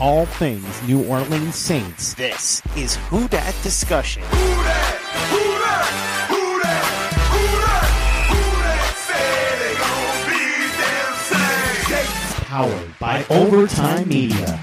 All things New Orleans Saints. This is Who Dat Discussion. Powered by Overtime Media.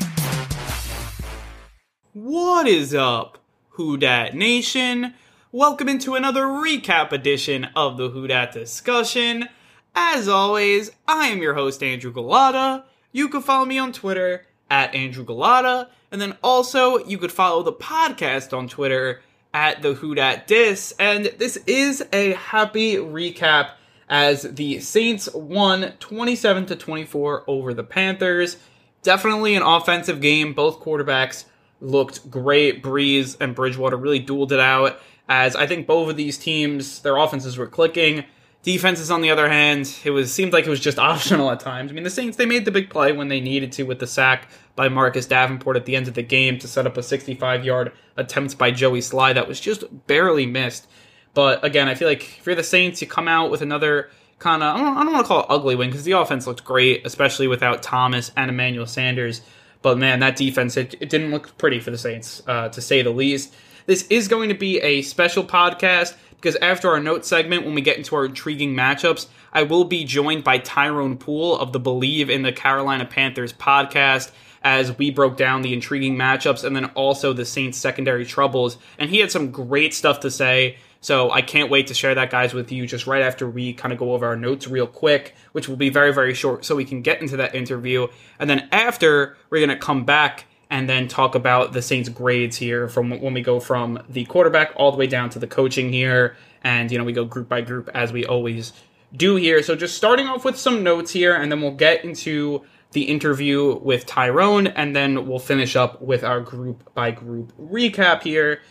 What is up, Who Dat Nation? Welcome into another recap edition of the Who Dat Discussion. As always, I am your host, Andrew Gullotta. You can follow me on Twitter at Andrew Gullotta, and then also you could follow the podcast on Twitter at the Who Dat Dis. And this is a happy recap as the Saints won 27 to 24 over the Panthers. Definitely an offensive game. Both quarterbacks looked great. Brees and Bridgewater really dueled it out. As I think both of these teams, their offenses were clicking. Defenses, on the other hand, it was seemed like it was just optional at times. I mean, the Saints they made the big play when they needed to with the sack by Marcus Davenport at the end of the game to set up a 65-yard attempt by Joey Slye that was just barely missed. But again, I feel like if you're the Saints, you come out with another kind of I don't, don't want to call it ugly win because the offense looked great, especially without Thomas and Emmanuel Sanders. But man, that defense it, it didn't look pretty for the Saints, uh, to say the least. This is going to be a special podcast because after our note segment, when we get into our intriguing matchups, I will be joined by Tyrone Poole of the Bleav in the Carolina Panthers podcast as we broke down the intriguing matchups and then also the Saints secondary troubles. And he had some great stuff to say. So I can't wait to share that, guys, with you just right after we kind of go over our notes real quick, which will be very, very short so we can get into that interview. And then after, we're going to come back and then talk about the Saints' grades here from when we go from the quarterback all the way down to the coaching here. And, you know, we go group by group as we always do here. So just starting off with some notes here, and then we'll get into the interview with Tyrone, and then we'll finish up with our group by group recap here.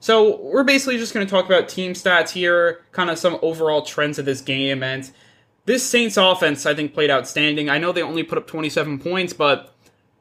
So we're basically just going to talk about team stats here, kind of some overall trends of this game, and this Saints offense I think played outstanding. I know they only put up 27 points, but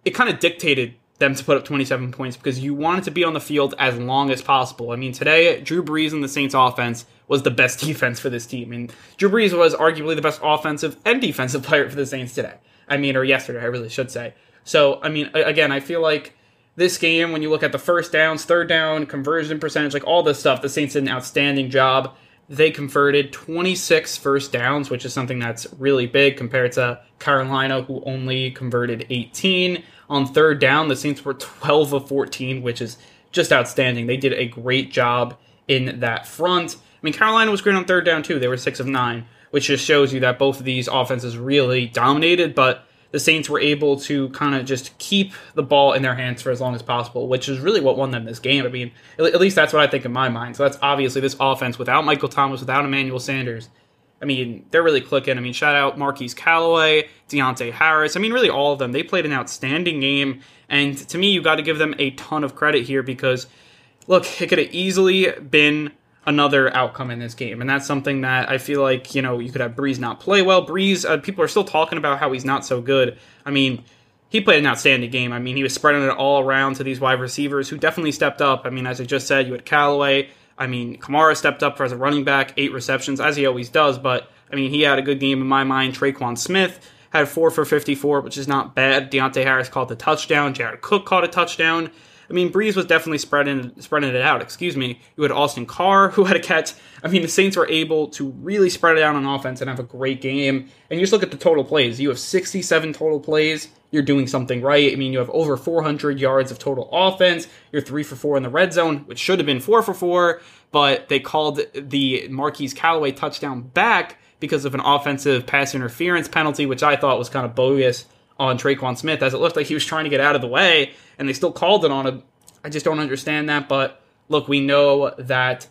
it kind of dictated them to put up 27 points because you wanted to be on the field as long as possible. I mean, today Drew Brees and the Saints offense was the best defense for this team. And Drew Brees was arguably the best offensive and defensive player for the Saints today. I mean, or yesterday, I really should say. So, I mean, again, I feel like this game, when you look at the first downs, third down, conversion percentage, like all this stuff, the Saints did an outstanding job. They converted 26 first downs, which is something that's really big compared to Carolina, who only converted 18. On third down, the Saints were 12 of 14, which is just outstanding. They did a great job in that front. I mean, Carolina was great on third down, too. They were 6 of 9, which just shows you that both of these offenses really dominated, but the Saints were able to kind of just keep the ball in their hands for as long as possible, which is really what won them this game. I mean, at least that's what I think in my mind. So that's obviously this offense without Michael Thomas, without Emmanuel Sanders. I mean, they're really clicking. I mean, shout out Marquez Callaway, Deonte Harris. I mean, really all of them. They played an outstanding game. And to me, you got to give them a ton of credit here because, look, it could have easily been another outcome in this game. And that's something that I feel like, you know, you could have Brees not play well. Brees, uh, people are still talking about how he's not so good. I mean, he played an outstanding game. I mean, he was spreading it all around to these wide receivers who definitely stepped up. I mean, as I just said, you had Callaway. I mean, Kamara stepped up for as a running back, eight receptions, as he always does. But, I mean, he had a good game in my mind. Tre'Quan Smith had four for 54, which is not bad. Deonte Harris caught the touchdown. Jared Cook caught a touchdown. I mean, Brees was definitely spreading spreading it out. Excuse me. You had Austin Carr who had a catch. I mean, the Saints were able to really spread it out on offense and have a great game. And you just look at the total plays. You have 67 total plays. You're doing something right. I mean, you have over 400 yards of total offense. You're three for four in the red zone, which should have been four for four, but they called the Marquez Callaway touchdown back because of an offensive pass interference penalty, which I thought was kind of bogus on Tre'Quan Smith, as it looked like he was trying to get out of the way, and they still called it on him. I just don't understand that. But look, we know that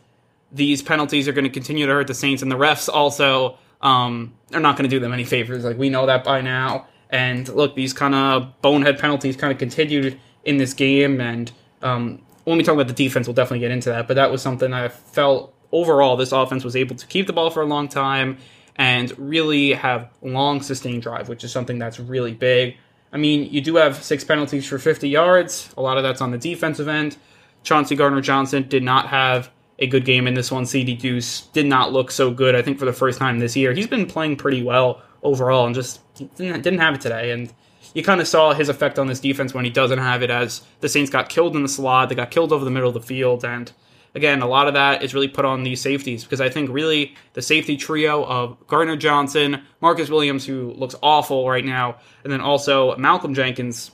these penalties are going to continue to hurt the Saints, and the refs also um, are not going to do them any favors. Like we know that by now. And look, these kind of bonehead penalties kind of continued in this game. And um, when we talk about the defense, we'll definitely get into that. But that was something I felt overall this offense was able to keep the ball for a long time and really have long sustained drive, which is something that's really big. I mean, you do have six penalties for 50 yards. A lot of that's on the defensive end. Chauncey Gardner Johnson did not have a good game in this one. CD Deuce did not look so good, I think, for the first time this year. He's been playing pretty well overall and just didn't, didn't have it today. And you kind of saw his effect on this defense when he doesn't have it as the Saints got killed in the slot. They got killed over the middle of the field. And again, a lot of that is really put on these safeties because I think really the safety trio of Gardner Johnson, Marcus Williams, who looks awful right now, and then also Malcolm Jenkins,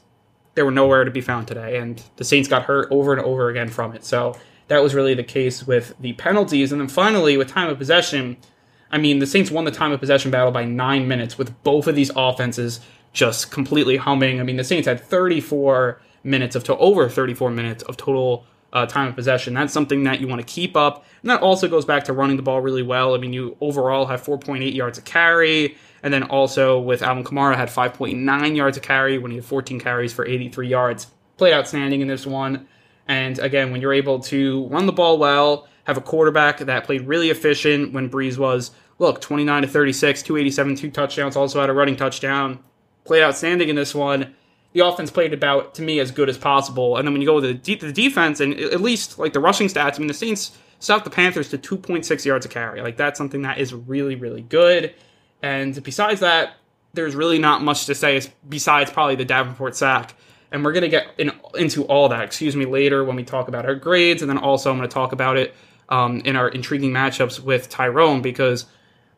they were nowhere to be found today. And the Saints got hurt over and over again from it. So that was really the case with the penalties. And then finally, with time of possession, I mean, the Saints won the time of possession battle by nine minutes with both of these offenses just completely humming. I mean, the Saints had 34 minutes of to over 34 minutes of total uh, time of possession. That's something that you want to keep up. And that also goes back to running the ball really well. I mean, you overall have 4.8 yards a carry. And then also with Alvin Kamara had 5.9 yards a carry when he had 14 carries for 83 yards. Played outstanding in this one. And again, when you're able to run the ball well, have a quarterback that played really efficient when Brees was, look, 29 to 36, 287, two touchdowns, also had a running touchdown. Played outstanding in this one the offense played about to me as good as possible. And then when you go to the, de- the defense, and at least like the rushing stats, I mean the Saints stopped the Panthers to 2.6 yards a carry. Like that's something that is really really good. And besides that, there's really not much to say besides probably the Davenport sack. And we're gonna get in, into all that, excuse me, later when we talk about our grades, and then also I'm gonna talk about it um, in our intriguing matchups with Tyrone because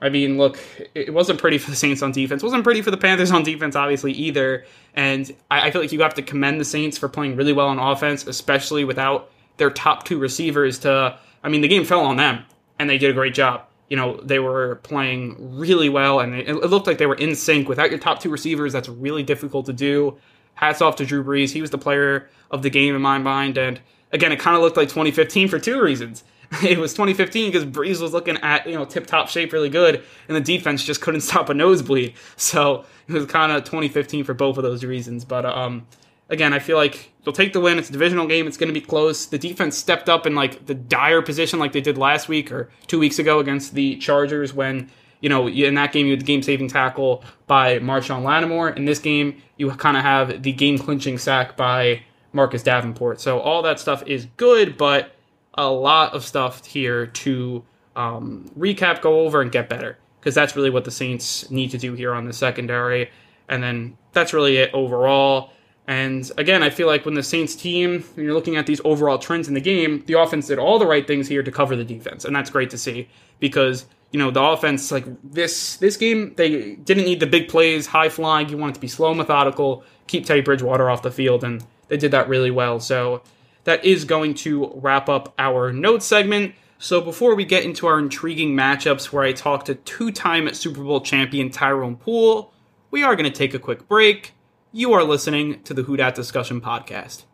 I mean, look, it wasn't pretty for the Saints on defense. It wasn't pretty for the Panthers on defense, obviously, either. And I, feel like you have to commend the Saints for playing really well on offense, especially without their top two receivers to. I mean, the game fell on them, and they did a great job. You know, they were playing really well, and it looked like they were in sync. Without your top two receivers, that's really difficult to do. Hats off to Drew Brees. He was the player of the game in my mind. And again, it kind of looked like 2015 for two reasons. it was 2015 because Brees was looking at you know tip top shape really good, and the defense just couldn't stop a nosebleed. So it was kind of 2015 for both of those reasons. But um, again, I feel like they'll take the win. It's a divisional game. It's going to be close. The defense stepped up in like the dire position like they did last week or two weeks ago against the Chargers when you know, in that game, you had the game saving tackle by Marshon Lattimore. In this game, you kind of have the game clinching sack by Marcus Davenport. So all that stuff is good, but a lot of stuff here to um, recap, go over, and get better because that's really what the Saints need to do here on the secondary. And then that's really it overall. And again, I feel like when the Saints team, when you're looking at these overall trends in the game, the offense did all the right things here to cover the defense, and that's great to see because you know the offense like this this game they didn't need the big plays, high flying. You want it to be slow, methodical, keep Teddy Bridgewater off the field, and they did that really well. So that is going to wrap up our note segment. So before we get into our intriguing matchups where I talk to two-time Super Bowl champion Tyrone Poole, we are going to take a quick break. You are listening to the Who Dat Discussion podcast.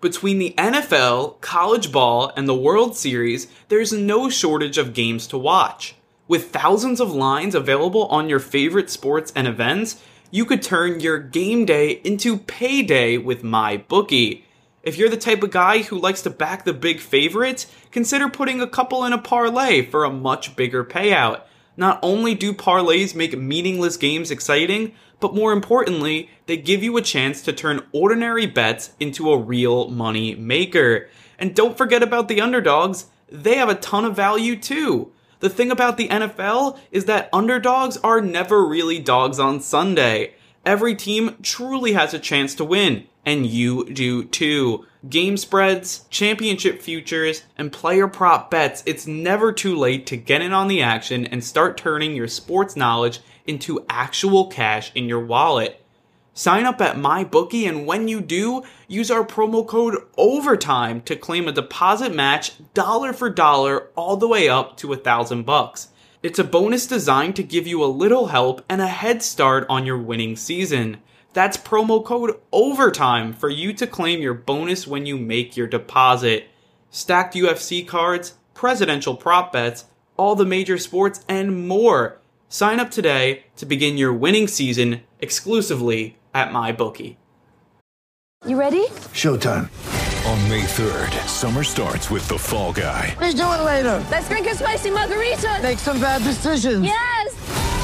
Between the NFL, college ball, and the World Series, there's no shortage of games to watch. With thousands of lines available on your favorite sports and events, you could turn your game day into payday with MyBookie. If you're the type of guy who likes to back the big favorites, consider putting a couple in a parlay for a much bigger payout. Not only do parlays make meaningless games exciting, but more importantly, they give you a chance to turn ordinary bets into a real money maker. And don't forget about the underdogs, they have a ton of value too. The thing about the NFL is that underdogs are never really dogs on Sunday. Every team truly has a chance to win and you do too. Game spreads, championship futures, and player prop bets, it's never too late to get in on the action and start turning your sports knowledge into actual cash in your wallet. Sign up at MyBookie, and when you do, use our promo code OVERTIME to claim a deposit match dollar for dollar all the way up to a thousand bucks. It's a bonus designed to give you a little help and a head start on your winning season. That's promo code OVERTIME for you to claim your bonus when you make your deposit. Stacked UFC cards, presidential prop bets, all the major sports, and more. Sign up today to begin your winning season exclusively at MyBookie. You ready? Showtime. On May 3rd, summer starts with The Fall Guy. Let's do it later. Let's drink a spicy margarita. Make some bad decisions. Yes.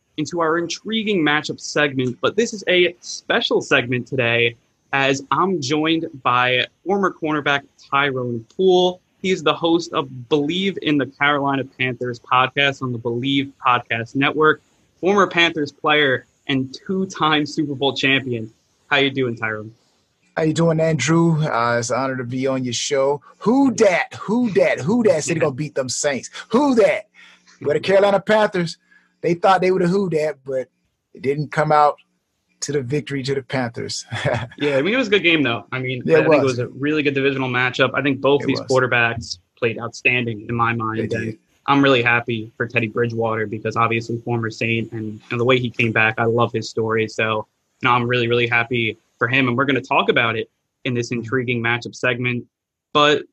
into our intriguing matchup segment. But this is a special segment today as I'm joined by former cornerback Tyrone Poole. He's the host of Bleav in the Carolina Panthers podcast on the Bleav Podcast Network, former Panthers player and two-time Super Bowl champion. How you doing, Tyrone? How you doing, Andrew? Uh, it's an honor to be on your show. Who dat? Who dat? Who dat he gonna beat them Saints? Who that? But the Carolina Panthers, they thought they would have who dat, but it didn't come out to the victory to the Panthers. Yeah, I mean it was a good game though. I mean, Yeah, I it think it was. a really good divisional matchup. I think both It these was. quarterbacks played outstanding in my mind. And I'm really happy for Teddy Bridgewater because obviously former Saint and, and the way he came back, I love his story. So no, I'm really, really happy for him. And we're going to talk about it in this mm-hmm. intriguing matchup segment. But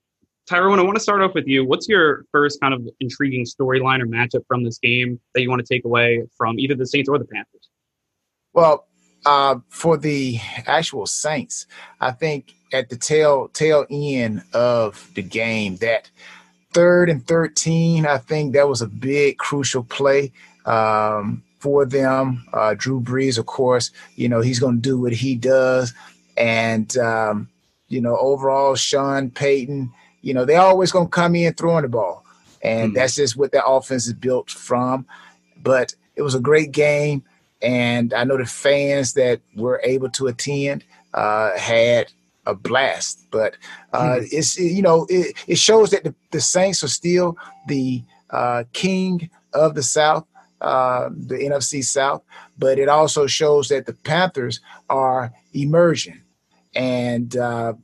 Tyrone, I want to start off with you. What's your first kind of intriguing storyline or matchup from this game that you want to take away from either the Saints or the Panthers? well, uh, for the actual Saints, I think at the tail tail end of the game, that third and thirteen, I think that was a big crucial play um, for them. Uh, Drew Brees, of course, you know he's going to do what he does, and um, you know overall, Sean Payton, you know they're always going to come in throwing the ball, and Mhm. that's just what their offense is built from. But it was a great game, and I know the fans that were able to attend uh, had a blast. But uh, it's you know it, it shows that the, the Saints are still the uh, king of the South, uh, the NFC South. But it also shows that the Panthers are emerging, and uh,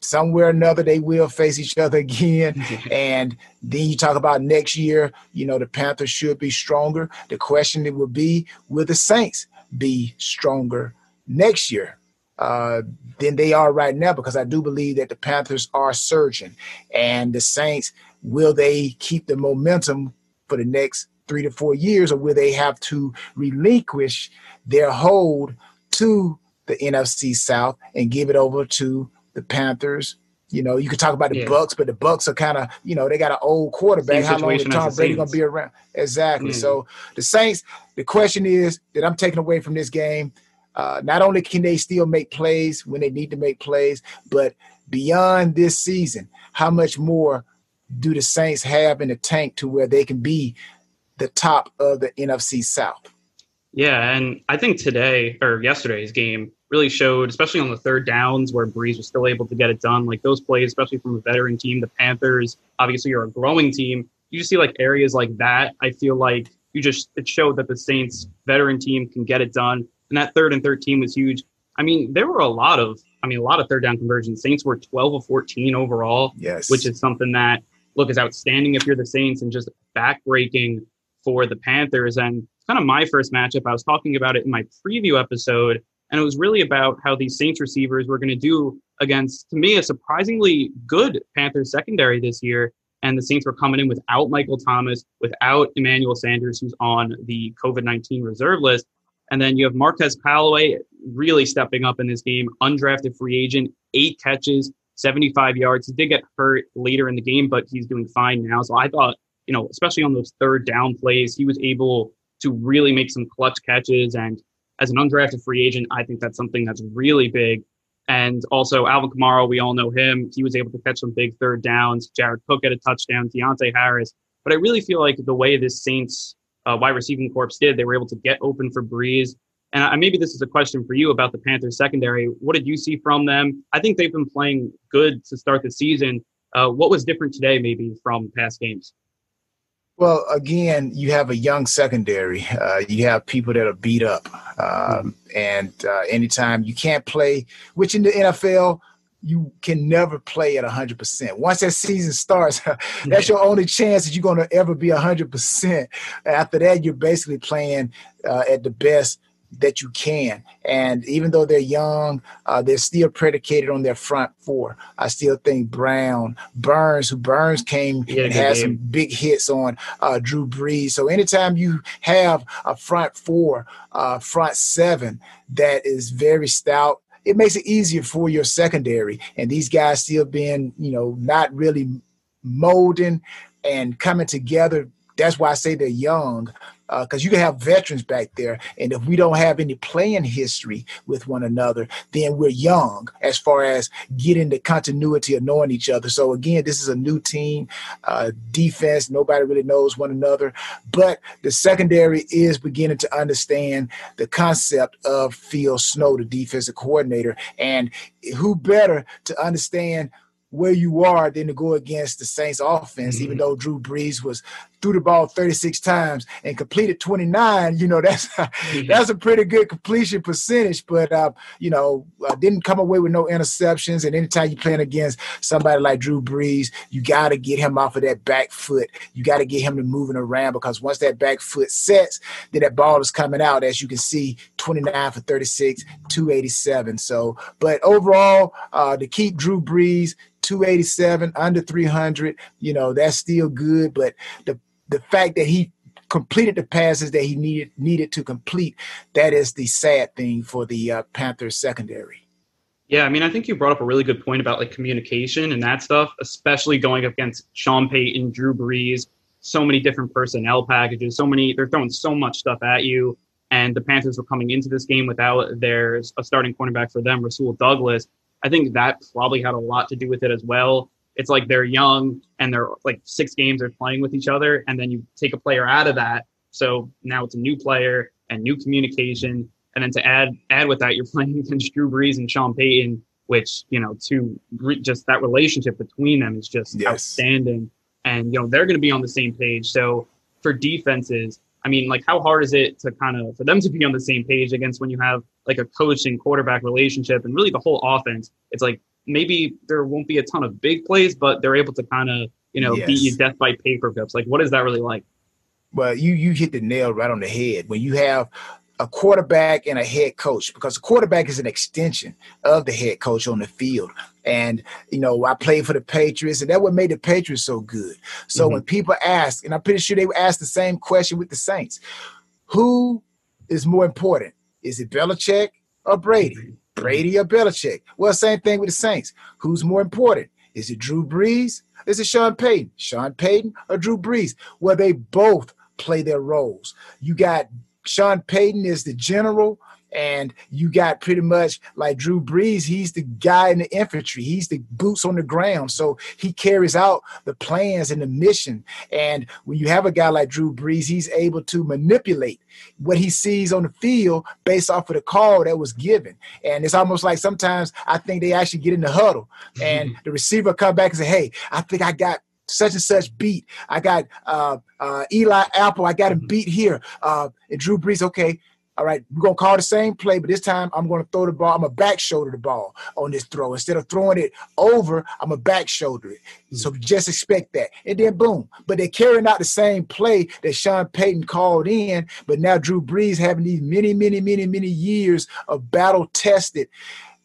somewhere or another they will face each other again. and then you talk about next year. You know the Panthers should be stronger. The question it will be: Will the Saints be stronger next year? uh, than they are right now because I do believe that the Panthers are surging. And the Saints, will they keep the momentum for the next three to four years, or will they have to relinquish their hold to the NFC South and give it over to the Panthers? You know, you could talk about the Yeah. Bucs, but the Bucs are kind of, you know, they got an old quarterback. How long is Tom Brady going to be around? Exactly. Mm. So the Saints, the question is that I'm taking away from this game uh, not only can they still make plays when they need to make plays, but beyond this season, how much more do the Saints have in the tank to where they can be the top of the NFC South? Yeah, and I think today or yesterday's game really showed, especially on the third downs where Brees was still able to get it done. Like those plays, especially from a veteran team, the Panthers, obviously you're a growing team. You just see like areas like that. I feel like you just it showed that the Saints veteran team can get it done. And that third and 13 was huge. I mean, there were a lot of, I mean, a lot of third down conversions. Saints were 12 of 14 overall Yes. which is something that look is outstanding if you're the Saints and just backbreaking for the Panthers. And kind of my first matchup. I was talking about it in my preview episode, and it was really about how these Saints receivers were going to do against, to me, a surprisingly good Panthers secondary this year. And the Saints were coming in without Michael Thomas, without Emmanuel Sanders, who's on the COVID 19 reserve list. And then you have Marquez Callaway really stepping up in this game, undrafted free agent, eight catches, 75 yards. He did get hurt later in the game, but he's doing fine now. So I thought, you know, especially on those third down plays, he was able to really make some clutch catches. And as an undrafted free agent, I think that's something that's really big. And also Alvin Kamara, we all know him. He was able to catch some big third downs. Jared Cook had a touchdown, Deonte Harris. But I really feel like the way this Saints uh, wide receiving corps did, they were able to get open for Brees. And I, maybe this is a question for you about the Panthers secondary. What did you see from them? I think they've been playing good to start the season. Uh, what was different today, maybe from past games? Well, again, you have a young secondary. Uh, you have people that are beat up, um, and uh, anytime you can't play, which in the NFL you can never play at 100%. Once that season starts, that's your only chance that you're going to ever be 100%. After that, you're basically playing uh, at the best that you can. And even though they're young, uh, they're still predicated on their front four. I still think Brown, Burns, who Burns came Yeah, and had game. some big hits on uh, Drew Brees. So anytime you have a front four, uh, front seven that is very stout, it makes it easier for your secondary. And these guys still being, you know, not really molding and coming together. That's why I say they're young, because you can have veterans back there, and if we don't have any playing history with one another, then we're young as far as getting the continuity of knowing each other. So again, this is a new team, uh, defense. Nobody really knows one another, but the secondary is beginning to understand the concept of Phil Snow, the defensive coordinator, and who better to understand where you are than to go against the Saints offense, even though Drew Brees was threw the ball 36 times and completed 29, you know, that's that's a pretty good completion percentage, but uh, you know, uh, didn't come away with no interceptions. And anytime you're playing against somebody like Drew Brees, you got to get him off of that back foot. You got to get him to moving around because once that back foot sets, then that ball is coming out. As you can see, 29 for 36, 287. So, but overall, uh, to keep Drew Brees 287 under 300, you know, that's still good. But the the fact that he completed the passes that he needed needed to complete, that is the sad thing for the uh, Panthers secondary. Yeah, I mean, I think you brought up a really good point about like communication and that stuff, especially going against Sean Payton, Drew Brees, so many different personnel packages, so many, they're throwing so much stuff at you. And the Panthers were coming into this game without their a starting cornerback for them, Rasul Douglas. I think that probably had a lot to do with it as well. It's like they're young and they're like six games they're playing with each other, and then you take a player out of that. So now it's a new player and new communication. And then to add add with that, you're playing against Drew Brees and Sean Payton, which you know, to re- just that relationship between them is just Yes. outstanding. And you know, they're going to be on the same page. So for defenses, I mean, like, how hard is it to kind of for them to be on the same page against when you have like a coach and quarterback relationship and really the whole offense? It's like maybe there won't be a ton of big plays, but they're able to kind of you know beat you death by paper cups. Like, what is that really like? Well, you you hit the nail right on the head when you have a quarterback and a head coach because the quarterback is an extension of the head coach on the field. And you know, I played for the Patriots, and that what made the Patriots so good. So mm-hmm. when people ask, and I'm pretty sure they would ask the same question with the Saints, who is more important? Is it Belichick or Brady? Mm-hmm. Brady or Belichick? Well, same thing with the Saints. Who's more important? Is it Drew Brees? Is it Sean Payton? Sean Payton or Drew Brees? Well, they both play their roles. You got Sean Payton is the general, and you got pretty much like Drew Brees. He's the guy in the infantry. He's the boots on the ground. So he carries out the plans and the mission. And when you have a guy like Drew Brees, he's able to manipulate what he sees on the field based off of the call that was given. And it's almost like sometimes I think they actually get in the huddle and the receiver come back and say, Hey, I think I got such and such beat. I got uh, uh, Eli Apple. I got him beat here. Uh, and Drew Brees, okay, all right, we're gonna call the same play, but this time I'm gonna throw the ball. I'm a back shoulder the ball on this throw instead of throwing it over. I'm a back shoulder it. So mm. just expect that, and then boom. But they're carrying out the same play that Sean Payton called in, but now Drew Brees having these many, many, many, many years of battle tested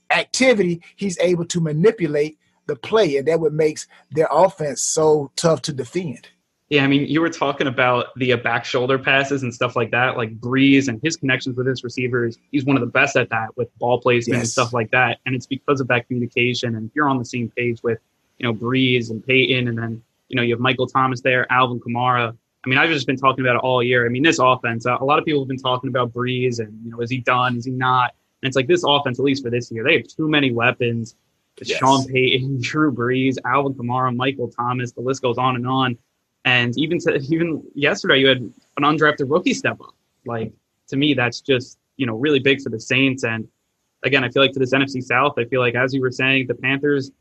activity, he's able to manipulate the play, and that what makes their offense so tough to defend. Yeah, I mean, you were talking about the uh, back shoulder passes and stuff like that, like Brees and his connections with his receivers. He's one of the best at that with ball placement and stuff like that. And it's because of that communication. And if you're on the same page with, you know, Brees and Payton, and then, you know, you have Michael Thomas there, Alvin Kamara. I mean, I've just been talking about it all year. I mean, this offense, uh, a lot of people have been talking about Brees and, you know, is he done? Is he not? And it's like this offense, at least for this year, they have too many weapons. Yes. Sean Payton, Drew Brees, Alvin Kamara, Michael Thomas. The list goes on and on. And even to, even yesterday, you had an undrafted rookie step up. Like to me, that's just you know really big for the Saints. And again, I feel like for this NFC South, I feel like as you were saying, the Panthers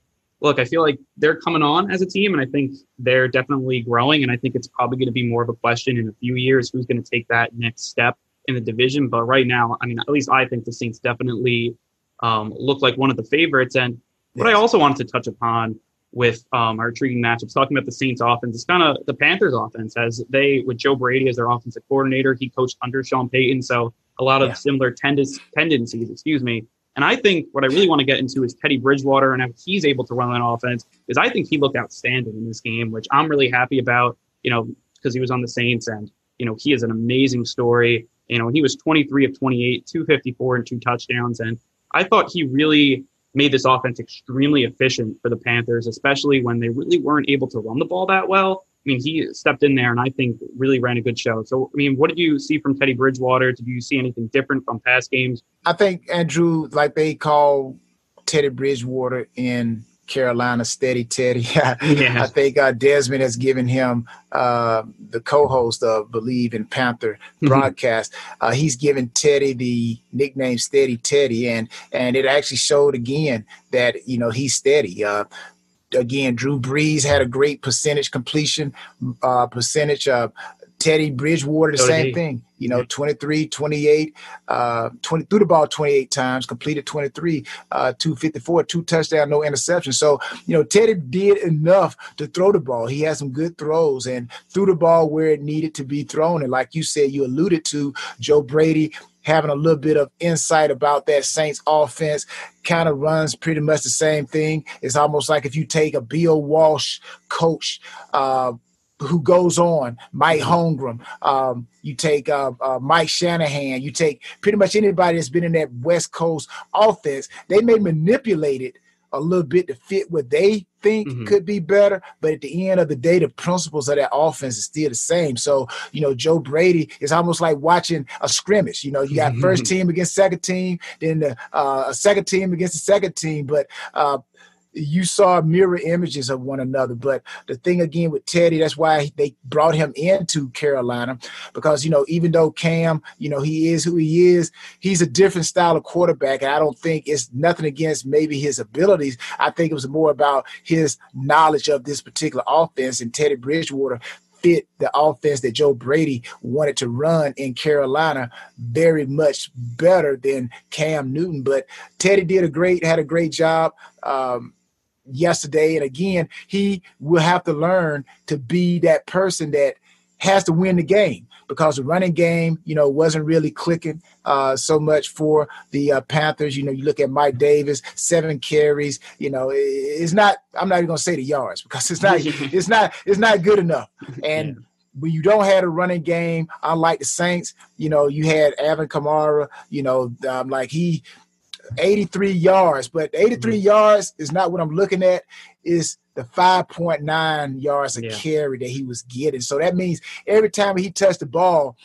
look, I feel like they're coming on as a team, and I think they're definitely growing. And I think it's probably going to be more of a question in a few years who's going to take that next step in the division. But right now, I mean, at least I think the Saints definitely um, look like one of the favorites. And what I also wanted to touch upon with um, our intriguing matchups, talking about the Saints offense, it's kind of the Panthers offense as they, with Joe Brady as their offensive coordinator, he coached under Sean Payton. So a lot of Yeah. similar tendens, tendencies, excuse me. And I think what I really want to get into is Teddy Bridgewater and how he's able to run that offense because I think he looked outstanding in this game, which I'm really happy about, you know, because he was on the Saints and, you know, he is an amazing story. You know, he was 23 of 28, 254 and two touchdowns. And I thought he really made this offense extremely efficient for the Panthers, especially when they really weren't able to run the ball that well. I mean, he stepped in there and I think really ran a good show. So, I mean, what did you see from Teddy Bridgewater? Did you see anything different from past games? I think Andrew, like they call Teddy Bridgewater in Carolina, Steady Teddy. I think uh, Desmond has given him uh, the co-host of Bleav in Panther broadcast. Uh, he's given Teddy the nickname Steady Teddy, and and it actually showed again that you know he's steady. Uh, again, Drew Brees had a great percentage completion uh, percentage. Teddy Bridgewater, the same thing. You know, 23, 28, uh, 20, threw the ball 28 times, completed 23, uh, 254, two touchdowns, no interception. So, you know, Teddy did enough to throw the ball. He had some good throws and threw the ball where it needed to be thrown. And like you said, you alluded to Joe Brady having a little bit of insight about that Saints offense kind of runs pretty much the same thing. It's almost like if you take a Bill Walsh coach, uh, who goes on, Mike Holmgren, um, you take uh, uh, Mike Shanahan, you take pretty much anybody that's been in that West Coast offense, they may manipulate it a little bit to fit what they think Mhm. could be better. But at the end of the day, the principles of that offense is still the same. So, you know, Joe Brady is almost like watching a scrimmage. You know, you got first team against second team, then the uh, a second team against the second team. But uh, you saw mirror images of one another. But the thing again with Teddy, that's why they brought him into Carolina because, you know, even though Cam, you know, he is who he is, he's a different style of quarterback. And I don't think it's nothing against maybe his abilities. I think it was more about his knowledge of this particular offense. And Teddy Bridgewater fit the offense that Joe Brady wanted to run in Carolina very much better than Cam Newton. But Teddy did a great, had a great job. Um, yesterday and again he will have to learn to be that person that has to win the game because the running game you know wasn't really clicking uh, so much for the uh, panthers. You know you look at mike davis seven carries you know it- it's not i'm not even to say the yards because it's not it's not it's not good enough. And when you don't have a running game, unlike the Saints, you know, you had Alvin Kamara, you know, um, like he 83 yards, but 83 yards is not what I'm looking at. Is the 5.9 yards a Yeah. carry that he was getting. So that means every time he touched the ball,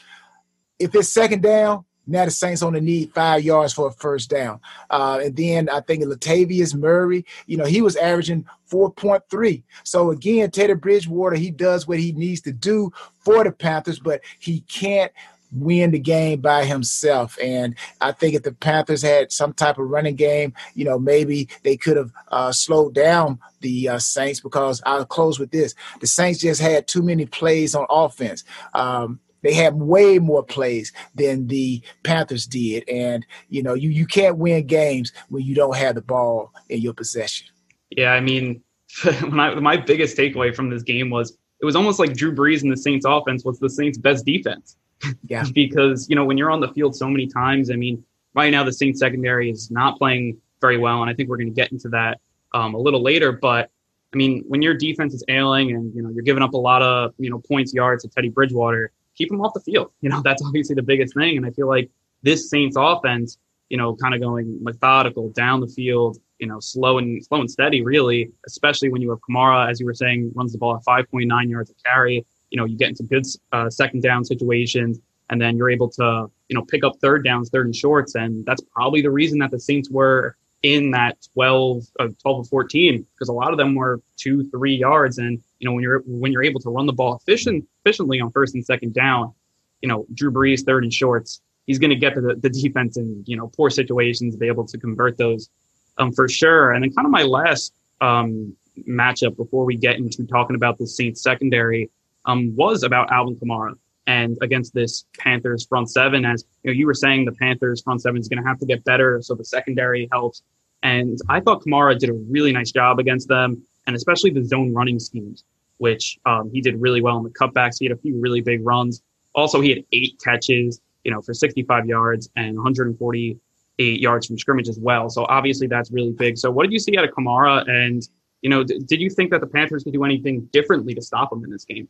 if it's second down, now the Saints only need five yards for a first down. Uh, and then I think Latavius Murray, you know, he was averaging 4.3. So again, Teddy Bridgewater, he does what he needs to do for the Panthers, but he can't win the game by himself. And I think if the Panthers had some type of running game, you know, maybe they could have uh, slowed down the uh, Saints because I'll close with this. The Saints just had too many plays on offense. Um, they had way more plays than the Panthers did. And, you know, you, you can't win games when you don't have the ball in your possession. Yeah, I mean, when I, my biggest takeaway from this game was it was almost like Drew Brees and the Saints offense was the Saints' best defense. Yeah. because, you know, when you're on the field so many times, I mean, right now the Saints secondary is not playing very well. And I think we're going to get into that um, a little later. But I mean, when your defense is ailing and, you know, you're giving up a lot of, you know, points, yards to Teddy Bridgewater, keep him off the field. You know, that's obviously the biggest thing. And I feel like this Saints offense, you know, kind of going methodical down the field, you know, slow and slow and steady, really, especially when you have Kamara, as you were saying, runs the ball at 5.9 yards a carry. You know, you get into good uh, second down situations, and then you're able to, you know, pick up third downs, third and shorts. And that's probably the reason that the Saints were in that 12, uh, 12 or 14, because a lot of them were two, three yards. And, you know, when you're, when you're able to run the ball efficient, efficiently on first and second down, you know, Drew Brees, third and shorts, he's going to get the, the defense in, you know, poor situations, be able to convert those um, for sure. And then kind of my last um, matchup before we get into talking about the Saints secondary um, was about Alvin Kamara and against this Panthers front seven. As you know, you were saying, the Panthers front seven is going to have to get better, so the secondary helps. And I thought Kamara did a really nice job against them, and especially the zone running schemes, which um, he did really well in the cutbacks. He had a few really big runs. Also, he had eight catches, you know, for 65 yards and 148 yards from scrimmage as well. So obviously that's really big. So what did you see out of Kamara? And you know, d- did you think that the Panthers could do anything differently to stop him in this game?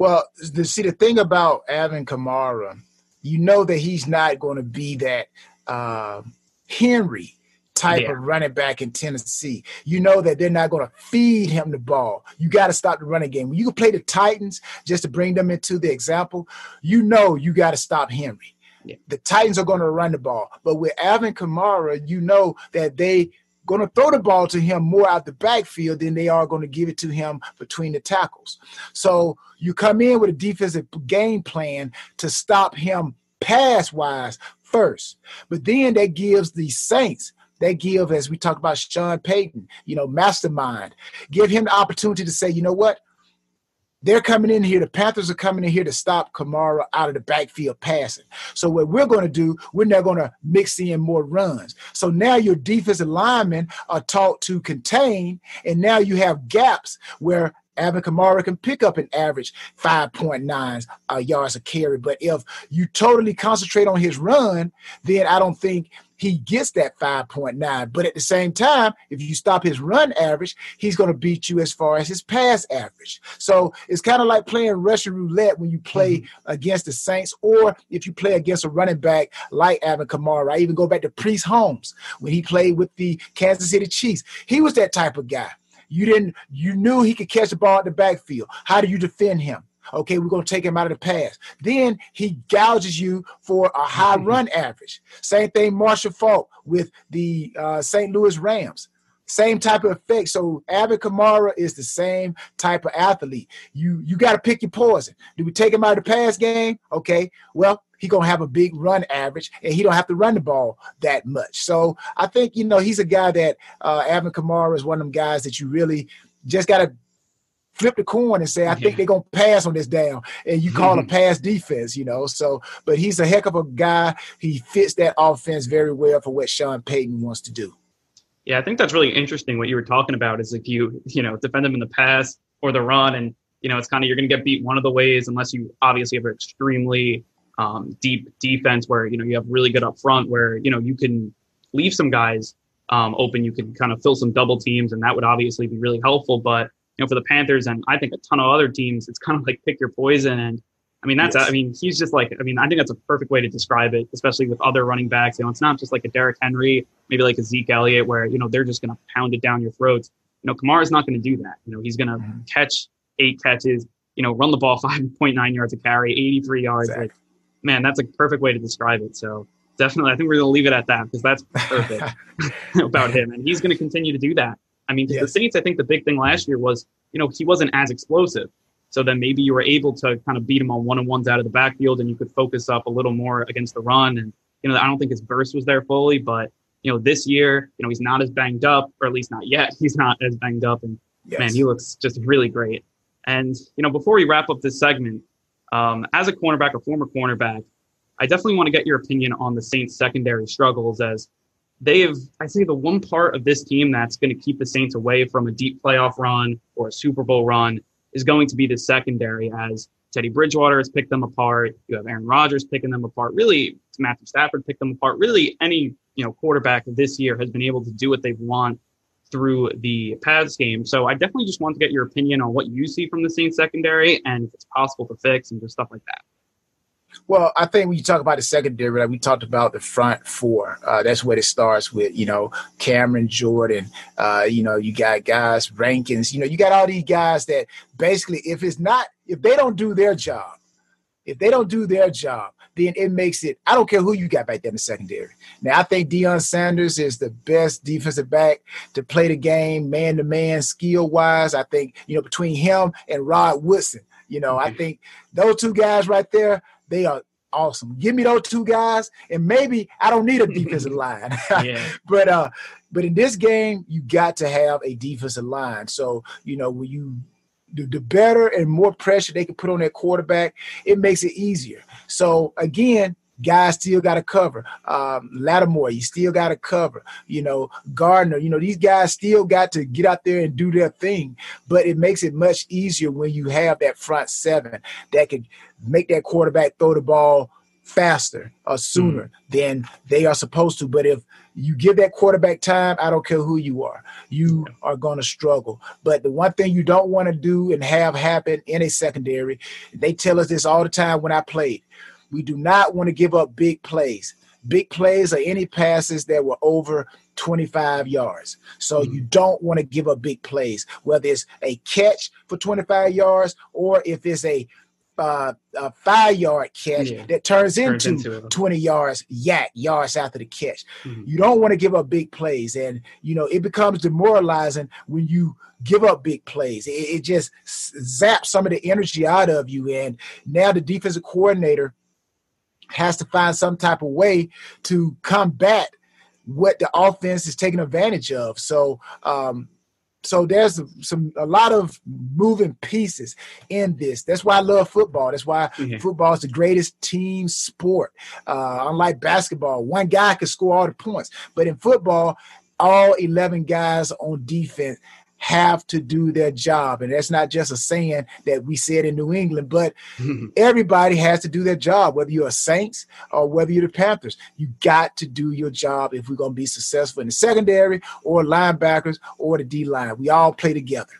Well, the, see, the thing about Alvin Kamara, you know that he's not going to be that uh, Henry type Yeah. of running back in Tennessee. You know that they're not going to feed him the ball. You got to stop the running game. When you can play the Titans, just to bring them into the example, you know you got to stop Henry. Yeah. The Titans are going to run the ball, but with Alvin Kamara, you know that they going to throw the ball to him more out the backfield than they are going to give it to him between the tackles. So you come in with a defensive game plan to stop him pass wise first, but then that gives the Saints. They give, as we talk about Sean Payton, you know, mastermind, give him the opportunity to say, you know what? They're coming in here. The Panthers are coming in here to stop Kamara out of the backfield passing. So what we're going to do, we're not going to mix in more runs. So now your defensive linemen are taught to contain, and now you have gaps where Alvin Kamara can pick up an average 5.9 uh, yards a carry. But if you totally concentrate on his run, then I don't think he gets that 5.9. But at the same time, if you stop his run average, he's going to beat you as far as his pass average. So it's kind of like playing Russian roulette when you play mm-hmm. against the Saints, or if you play against a running back like Alvin Kamara. I even go back to Priest Holmes when he played with the Kansas City Chiefs. He was that type of guy. You didn't, you knew he could catch the ball in the backfield. How do you defend him? Okay, we're going to take him out of the pass. Then he gouges you for a high run average. Same thing, Marshall Faulk with the uh, St. Louis Rams. Same type of effect. So Alvin Kamara is the same type of athlete. You you got to pick your poison. Do we take him out of the pass game? Okay, well he gonna have a big run average, and he don't have to run the ball that much. So I think you know he's a guy that uh, Alvin Kamara is one of them guys that you really just got to flip the coin and say, I think they're gonna pass on this down, and you call a pass defense, you know. So, but he's a heck of a guy. He fits that offense very well for what Sean Payton wants to do. Yeah, I think that's really interesting. What you were talking about is if you, you know, defend them in the pass or the run, and you know, it's kind of you're going to get beat one of the ways unless you obviously have an extremely um, deep defense where you know you have really good up front where you know you can leave some guys um, open. You can kind of fill some double teams, and that would obviously be really helpful. But know, for the Panthers and I think a ton of other teams, it's kind of like pick your poison. And I mean, that's Yes. I mean, he's just like I mean, I think that's a perfect way to describe it, especially with other running backs. You know, it's not just like a Derrick Henry, maybe like a Zeke Elliott, where you know they're just going to pound it down your throats. You know, Kamara's not going to do that. You know, he's going to Mhm. catch eight catches. You know, run the ball 5.9 yards a carry, 83 yards. Exactly. Like, man, that's a perfect way to describe it. So definitely, I think we're going to leave it at that because that's perfect about him, and he's going to continue to do that. I mean, 'cause the Saints, I think the big thing last year was, you know, he wasn't as explosive. So then maybe you were able to kind of beat him on one on ones out of the backfield, and you could focus up a little more against the run. And you know, I don't think his burst was there fully, but you know, this year, you know, he's not as banged up, or at least not yet. He's not as banged up, and Yes. man, he looks just really great. And you know, before we wrap up this segment, um, as a cornerback or former cornerback, I definitely want to get your opinion on the Saints' secondary struggles as they have. I say the one part of this team that's going to keep the Saints away from a deep playoff run or a Super Bowl run is going to be the secondary. As Teddy Bridgewater has picked them apart, you have Aaron Rodgers picking them apart. Really, Matthew Stafford picked them apart. Really, any you know quarterback this year has been able to do what they've want through the pass game. So I definitely just want to get your opinion on what you see from the Saints secondary and if it's possible to fix and just stuff like that. Well, I think when you talk about the secondary, like we talked about the front four. Uh, that's what it starts with. You know, Cameron Jordan. Uh, you know, you got guys Rankins. You know, you got all these guys that basically, if it's not, if they don't do their job, if they don't do their job, then it makes it. I don't care who you got back there in the secondary. Now, I think Deion Sanders is the best defensive back to play the game, man to man, skill wise. I think you know between him and Rod Woodson. You know, I think those two guys right there, they are awesome. Give me those two guys, and maybe I don't need a defensive line. But uh, but in this game, you got to have a defensive line. So you know when you the, the better and more pressure they can put on that quarterback, it makes it easier. So again, guys still got to cover. Um, Lattimore, you still got to cover. You know, Gardner, you know, these guys still got to get out there and do their thing. But it makes it much easier when you have that front seven that can make that quarterback throw the ball faster or sooner mm. than they are supposed to. But if you give that quarterback time, I don't care who you are, you are going to struggle. But the one thing you don't want to do and have happen in a secondary, they tell us this all the time when I played. We do not want to give up big plays. Big plays are any passes that were over 25 yards. So mm-hmm. you don't want to give up big plays, whether it's a catch for 25 yards or if it's a uh, a five yard catch yeah. that turns, turns into, into 20 yards YAC yards after the catch. Mm-hmm. You don't want to give up big plays. And, you know, it becomes demoralizing when you give up big plays. It, it just zaps some of the energy out of you. And now the defensive coordinator has to find some type of way to combat what the offense is taking advantage of. So, um, so there's some a lot of moving pieces in this. That's why I love football. That's why mm-hmm. football is the greatest team sport. Uh, unlike basketball, one guy can score all the points, but in football, all 11 guys on defense have to do their job. And that's not just a saying that we said in New England, but everybody has to do their job, whether you're a Saints or whether you're the Panthers. You got to do your job if we're going to be successful in the secondary or linebackers or the D line. We all play together.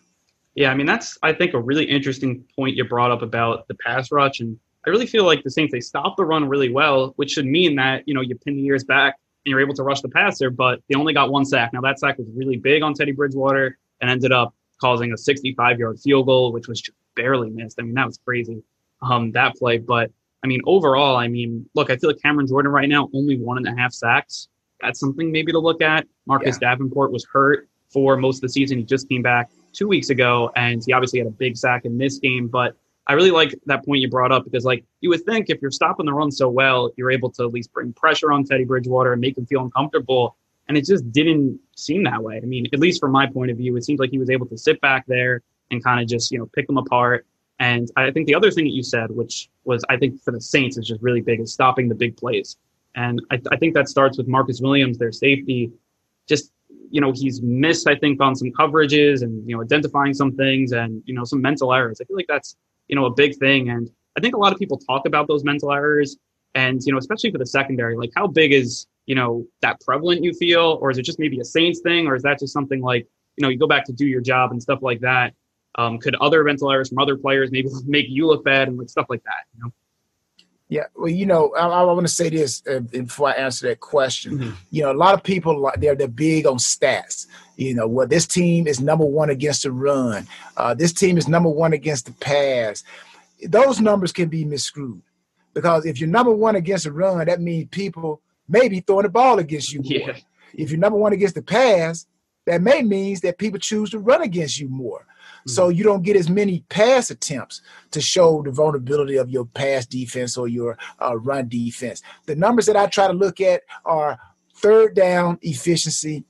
Yeah, I mean, that's, I think, a really interesting point you brought up about the pass rush. And I really feel like the Saints, they stop the run really well, which should mean that, you know, you pin the ears back and you're able to rush the passer, but they only got one sack. Now, that sack was really big on Teddy Bridgewater and ended up causing a 65 yard field goal, which was just barely missed. I mean, that was crazy, um, that play. But I mean, overall, I mean, look, I feel like Cameron Jordan right now, only one and a half sacks. That's something maybe to look at. Marcus yeah. Davenport was hurt for most of the season. He just came back two weeks ago, and he obviously had a big sack in this game. But I really like that point you brought up because, like, you would think if you're stopping the run so well, you're able to at least bring pressure on Teddy Bridgewater and make him feel uncomfortable and it just didn't seem that way. I mean, at least from my point of view, it seems like he was able to sit back there and kind of just, you know, pick them apart. And I think the other thing that you said, which was, I think for the Saints is just really big, is stopping the big plays. And I, I think that starts with Marcus Williams, their safety. Just, you know, he's missed, I think, on some coverages and, you know, identifying some things and, you know, some mental errors. I feel like that's, you know, a big thing. And I think a lot of people talk about those mental errors and, you know, especially for the secondary, like how big is you know, that prevalent you feel, or is it just maybe a Saints thing, or is that just something like, you know, you go back to do your job and stuff like that? Um, could other mental errors from other players maybe make you look bad and like stuff like that? You know. Yeah, well, you know, I, I want to say this uh, before I answer that question. Mm-hmm. You know, a lot of people they're they're big on stats. You know, well, this team is number one against the run. Uh, this team is number one against the pass. Those numbers can be miscrewed because if you're number one against the run, that means people maybe throwing the ball against you more. Yeah. If you're number one against the pass, that may means that people choose to run against you more. Mm-hmm. So you don't get as many pass attempts to show the vulnerability of your pass defense or your uh, run defense. The numbers that I try to look at are third down efficiency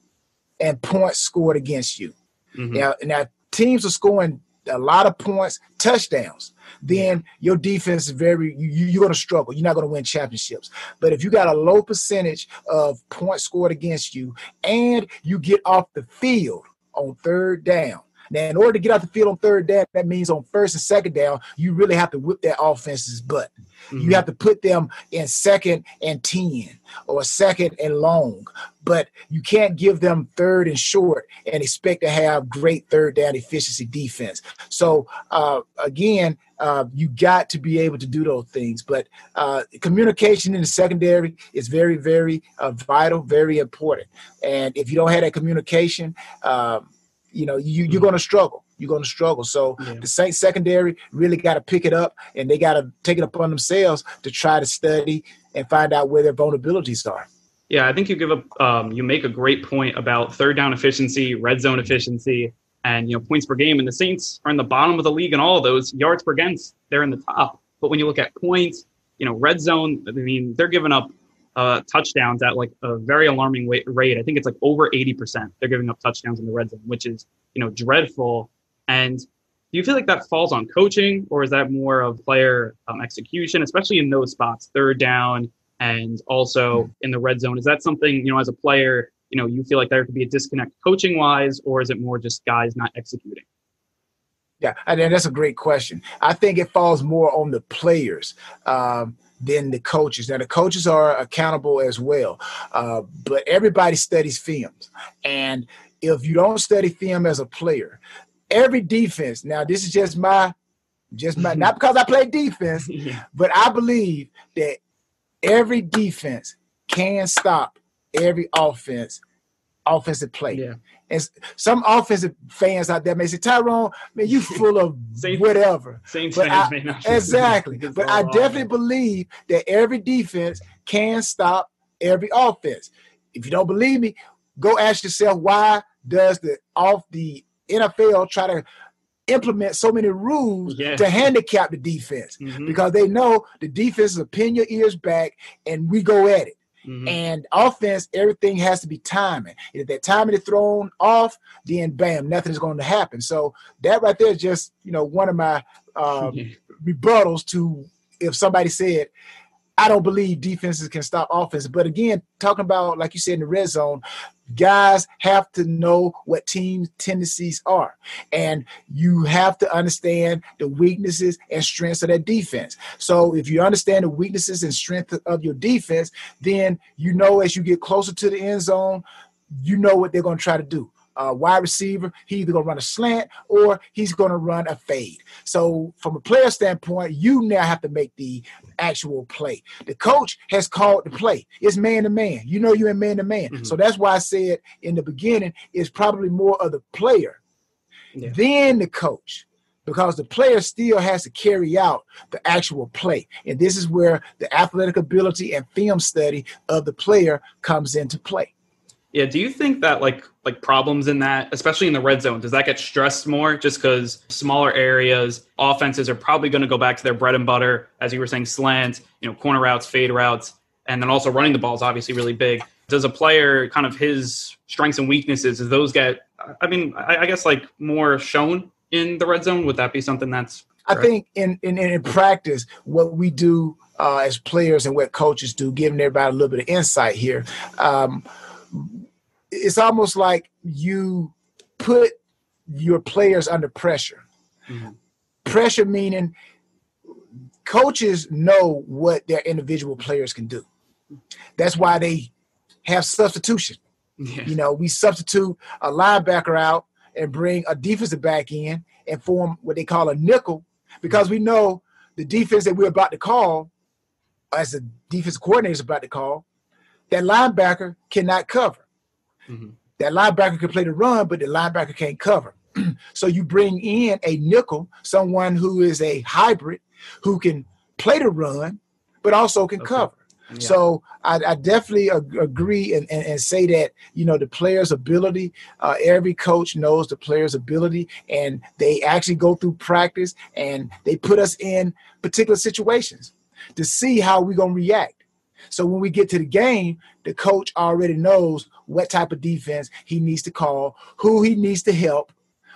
and points scored against you. Mm-hmm. Now, now teams are scoring a lot of points, touchdowns then your defense is very you, you're going to struggle. You're not going to win championships. But if you got a low percentage of points scored against you and you get off the field on third down, now, in order to get out the field on third down, that means on first and second down, you really have to whip that offense's butt. Mm-hmm. You have to put them in second and 10 or second and long, but you can't give them third and short and expect to have great third down efficiency defense. So, uh, again, uh, you got to be able to do those things. But uh, communication in the secondary is very, very uh, vital, very important. And if you don't have that communication, um, you know, you, you're mm-hmm. going to struggle. You're going to struggle. So yeah. the Saints secondary really got to pick it up, and they got to take it upon themselves to try to study and find out where their vulnerabilities are. Yeah, I think you give a um, you make a great point about third down efficiency, red zone efficiency, and you know points per game. And the Saints are in the bottom of the league in all of those yards per against. They're in the top. But when you look at points, you know, red zone. I mean, they're giving up uh, touchdowns at like a very alarming rate. I think it's like over 80%. They're giving up touchdowns in the red zone, which is, you know, dreadful. And do you feel like that falls on coaching or is that more of player um, execution, especially in those spots, third down and also in the red zone? Is that something, you know, as a player, you know, you feel like there could be a disconnect coaching wise, or is it more just guys not executing? Yeah, and that's a great question. I think it falls more on the players. Um, than the coaches. Now, the coaches are accountable as well, uh, but everybody studies films. And if you don't study film as a player, every defense, now this is just my, just my, not because I play defense, yeah. but I believe that every defense can stop every offense, offensive play. Yeah. And some offensive fans out there may say, Tyrone, man, you full of whatever. Same But fans I- may not. Exactly. But I definitely believe that every defense can stop every offense. If you don't believe me, go ask yourself why does the off the NFL try to implement so many rules Yeah. to handicap the defense? Mhm, Because they know the defense is a pin your ears back and we go at it. Mhm. And offense, everything has to be timing. If that timing is thrown off, then bam, nothing's going to happen. So that right there is just you know one of my um, Yeah. rebuttals to if somebody said, I don't believe defenses can stop offense. But again, talking about like you said in the red zone, guys have to know what team tendencies are, and you have to understand the weaknesses and strengths of that defense. So if you understand the weaknesses and strength of your defense, then you know as you get closer to the end zone, you know what they're going to try to do. Uh, wide receiver, he either going to run a slant or he's going to run a fade. So, from a player standpoint, you now have to make the actual play. The coach has called the play. It's man to man. You know you're in man to man. Mhm. So that's why I said in the beginning, it's probably more of the player Yeah. than the coach because the player still has to carry out the actual play. And this is where the athletic ability and film study of the player comes into play. Yeah, do you think that like like problems in that, especially in the red zone, does that get stressed more just because smaller areas, offenses are probably going to go back to their bread and butter, as you were saying, slant, you know, corner routes, fade routes, and then also running the ball is obviously really big. Does a player kind of his strengths and weaknesses, does those get? I mean, I, I guess like more shown in the red zone. Would that be something that's? I think in, in in practice, what we do uh, as players and what coaches do, giving everybody a little bit of insight here, um, it's almost like you put your players under pressure. Mhm. Pressure meaning coaches know what their individual players can do. That's why they have substitution. Yeah. You know, we substitute a linebacker out and bring a defensive back in and form what they call a nickel because we know the defense that we're about to call, as the defense coordinator is about to call, that linebacker cannot cover. Mhm. That linebacker can play the run, but the linebacker can't cover. so you bring in a nickel, someone who is a hybrid, who can play the run, but also can Okay. cover. Yeah. So I, I definitely ag- agree and, and, and say that you know the player's ability. Uh, every coach knows the player's ability, and they actually go through practice and they put us in particular situations to see how we're gonna react. So when we get to the game, the coach already knows what type of defense he needs to call, who he needs to help.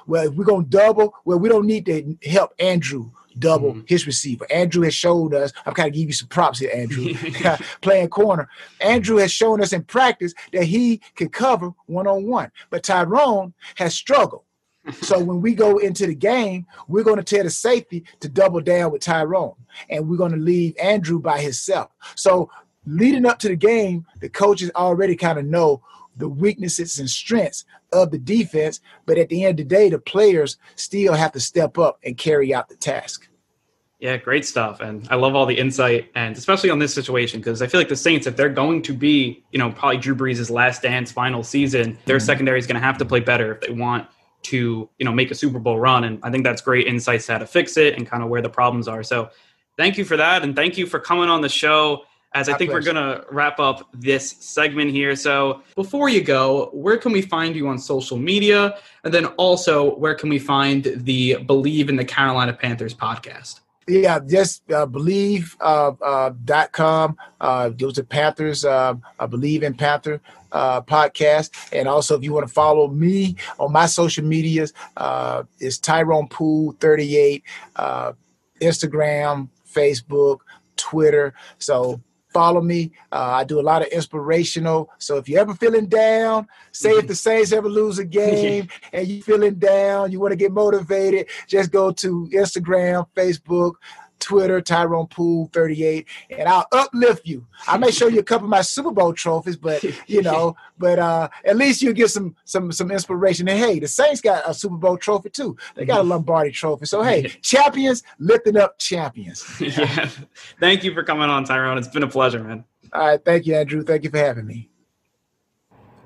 Well, if we're gonna double, well, we don't need to help Andrew double Mhm. his receiver. Andrew has showed us. I'm kind of give you some props here, Andrew, playing corner. Andrew has shown us in practice that he can cover one on one, but Tyrone has struggled. So when we go into the game, we're going to tell the safety to double down with Tyrone, and we're going to leave Andrew by himself. So leading up to the game, the coaches already kind of know the weaknesses and strengths of the defense, but at the end of the day, the players still have to step up and carry out the task. Yeah, great stuff. And I love all the insight and especially on this situation because I feel like the Saints, if they're going to be, you know, probably Drew Brees' last dance final season, their mm-hmm. secondary is going to have to play better if they want to, you know, make a Super Bowl run. And I think that's great insights to how to fix it and kind of where the problems are. So thank you for that. And thank you for coming on the show. As I think we're going to wrap up this segment here. So before you go, where can we find you on social media? And then also, where can we find the Bleav in the Carolina Panthers podcast? Yeah, just uh, Bleav uh, uh, dot com. Uh, go to Panthers. Uh, I Bleav in Panther uh, podcast, and also if you want to follow me on my social medias, uh, it's Tyrone Poole thirty eight, uh, Instagram, Facebook, Twitter. So follow me. Uh, I do a lot of inspirational. So if you're ever feeling down, say if the Saints ever lose a game and you're feeling down, you want to get motivated, just go to Instagram, Facebook, Twitter, Tyrone Poole 38, and I'll uplift you. I may show you a couple of my Super Bowl trophies, but you know, but uh at least you get some some some inspiration. And hey, the Saints got a Super Bowl trophy too. They got a Lombardi trophy. So hey, champions lifting up champions. yeah. Thank you for coming on, Tyrone. It's been a pleasure, man. All right, thank you, Andrew. Thank you for having me.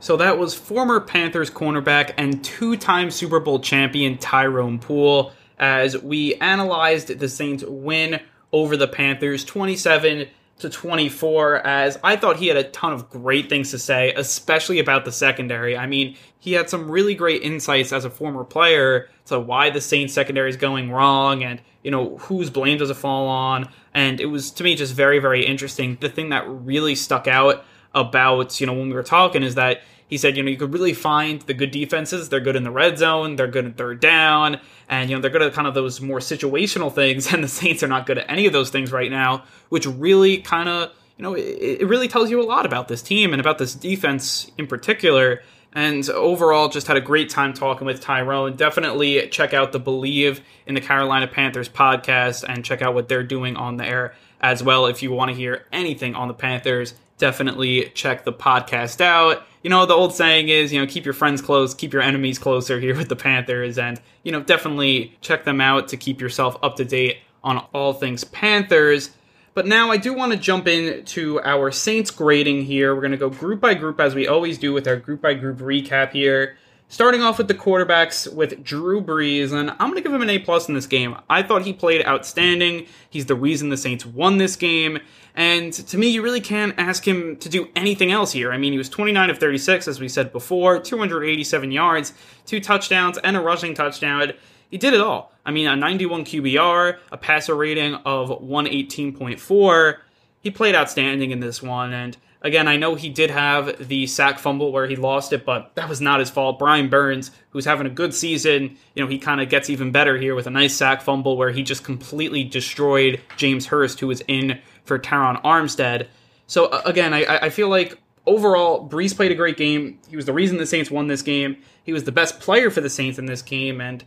So that was former Panthers cornerback and two-time Super Bowl champion Tyrone Poole as we analyzed the Saints win over the Panthers 27 to 24 as I thought he had a ton of great things to say especially about the secondary. I mean, he had some really great insights as a former player to why the Saints secondary is going wrong and you know whose blame does it fall on and it was to me just very very interesting. The thing that really stuck out about, you know, when we were talking is that he said, you know, you could really find the good defenses. They're good in the red zone. They're good in third down. And, you know, they're good at kind of those more situational things. And the Saints are not good at any of those things right now, which really kind of, you know, it, it really tells you a lot about this team and about this defense in particular. And overall, just had a great time talking with Tyrone. Definitely check out the Bleav in the Carolina Panthers podcast and check out what they're doing on there as well. If you want to hear anything on the Panthers, definitely check the podcast out. You know, the old saying is, you know, keep your friends close, keep your enemies closer here with the Panthers. And, you know, definitely check them out to keep yourself up to date on all things Panthers. But now I do want to jump into our Saints grading here. We're going to go group by group as we always do with our group by group recap here. Starting off with the quarterbacks with Drew Brees, and I'm going to give him an A plus in this game. I thought he played outstanding. He's the reason the Saints won this game. And to me, you really can't ask him to do anything else here. I mean, he was 29 of 36, as we said before, 287 yards, two touchdowns, and a rushing touchdown. He did it all. I mean, a 91 QBR, a passer rating of 118.4. He played outstanding in this one, and Again, I know he did have the sack fumble where he lost it, but that was not his fault. Brian Burns, who's having a good season, you know, he kind of gets even better here with a nice sack fumble where he just completely destroyed James Hurst, who was in for Terron Armstead. So again, I, I feel like overall, Brees played a great game. He was the reason the Saints won this game. He was the best player for the Saints in this game, and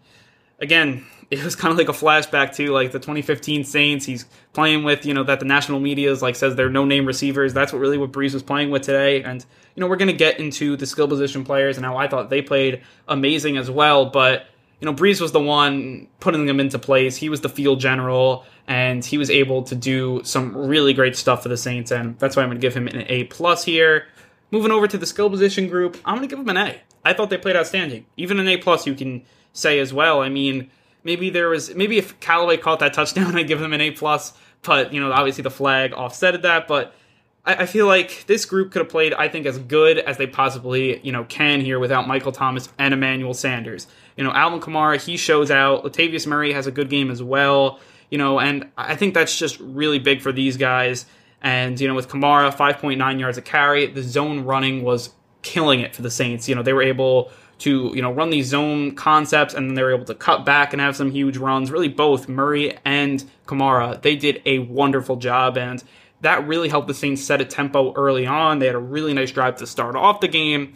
again, it was kind of like a flashback to like the 2015 Saints. He's playing with, you know, that the national media is like says they're no name receivers. That's what really what Brees was playing with today. And, you know, we're to get into the skill position players and how I thought they played amazing as well. But, you know, Brees was the one putting them into place. He was the field general and he was able to do some really great stuff for the Saints. And that's why I'm going to give him an A plus here. Moving over to the skill position group, I'm going to give him an A. I thought they played outstanding. Even an A plus, you can say as well. I mean, maybe there was maybe if Callaway caught that touchdown, I'd give them an A plus. But you know, obviously the flag offsetted that. But I, feel like this group could have played, I think, as good as they possibly you know can here without Michael Thomas and Emmanuel Sanders. You know, Alvin Kamara he shows out. Latavius Murray has a good game as well. You know, and I think that's just really big for these guys. And you know, with Kamara, 5.9 yards a carry, the zone running was killing it for the Saints. You know, they were able to you know run these zone concepts, and then they were able to cut back and have some huge runs. Really, both Murray and Kamara they did a wonderful job, and that really helped the Saints set a tempo early on. They had a really nice drive to start off the game.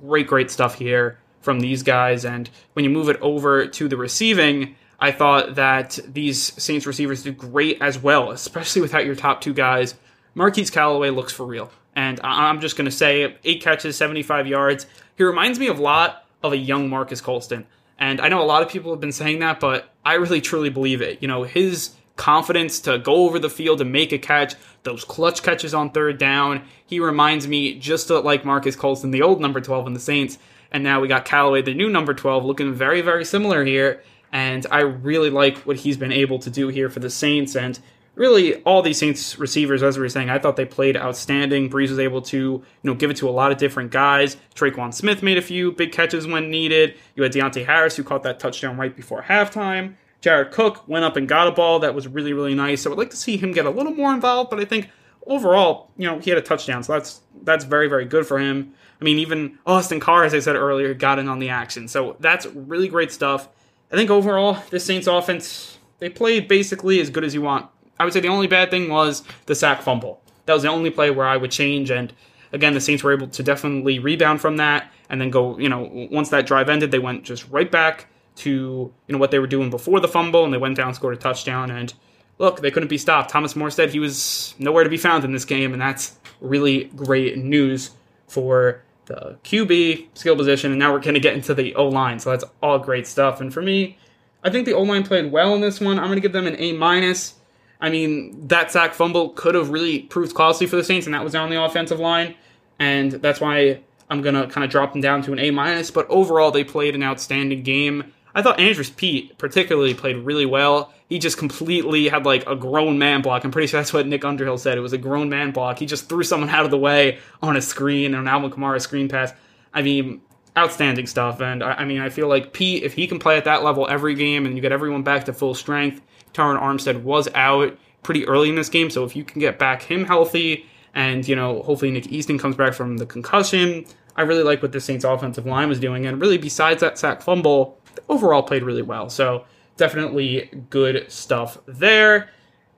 Great, great stuff here from these guys. And when you move it over to the receiving, I thought that these Saints receivers did great as well, especially without your top two guys. Marquez Callaway looks for real. And I'm just going to say eight catches, 75 yards. He reminds me a lot of a young Marques Colston. And I know a lot of people have been saying that, but I really truly believe it. You know, his confidence to go over the field and make a catch, those clutch catches on third down, he reminds me just like Marques Colston, the old number 12 in the Saints. And now we got Callaway, the new number 12, looking very, very similar here. And I really like what he's been able to do here for the Saints. And really all these Saints receivers, as we were saying, I thought they played outstanding. Brees was able to, you know, give it to a lot of different guys. Tre'Quan Smith made a few big catches when needed. You had Deonte Harris who caught that touchdown right before halftime. Jared Cook went up and got a ball that was really, really nice. So I'd like to see him get a little more involved, but I think overall, you know, he had a touchdown, so that's that's very, very good for him. I mean, even Austin Carr, as I said earlier, got in on the action. So that's really great stuff. I think overall, this Saints offense, they played basically as good as you want. I would say the only bad thing was the sack fumble. That was the only play where I would change. And again, the Saints were able to definitely rebound from that and then go, you know, once that drive ended, they went just right back to, you know, what they were doing before the fumble and they went down, scored a touchdown. And look, they couldn't be stopped. Thomas Morstead, he was nowhere to be found in this game. And that's really great news for the QB skill position. And now we're going to get into the O line. So that's all great stuff. And for me, I think the O line played well in this one. I'm going to give them an A minus. I mean, that sack fumble could have really proved costly for the Saints, and that was on the offensive line, and that's why I'm gonna kind of drop them down to an A minus. But overall, they played an outstanding game. I thought Andrus Peat particularly played really well. He just completely had like a grown man block. I'm pretty sure that's what Nick Underhill said. It was a grown man block. He just threw someone out of the way on a screen, and an Alvin Kamara screen pass. I mean, outstanding stuff. And I, I mean, I feel like Pete, if he can play at that level every game and you get everyone back to full strength, Terron Armstead was out pretty early in this game. So if you can get back him healthy and, you know, hopefully Nick Easton comes back from the concussion, I really like what the Saints offensive line was doing. And really, besides that sack fumble, overall played really well. So definitely good stuff there.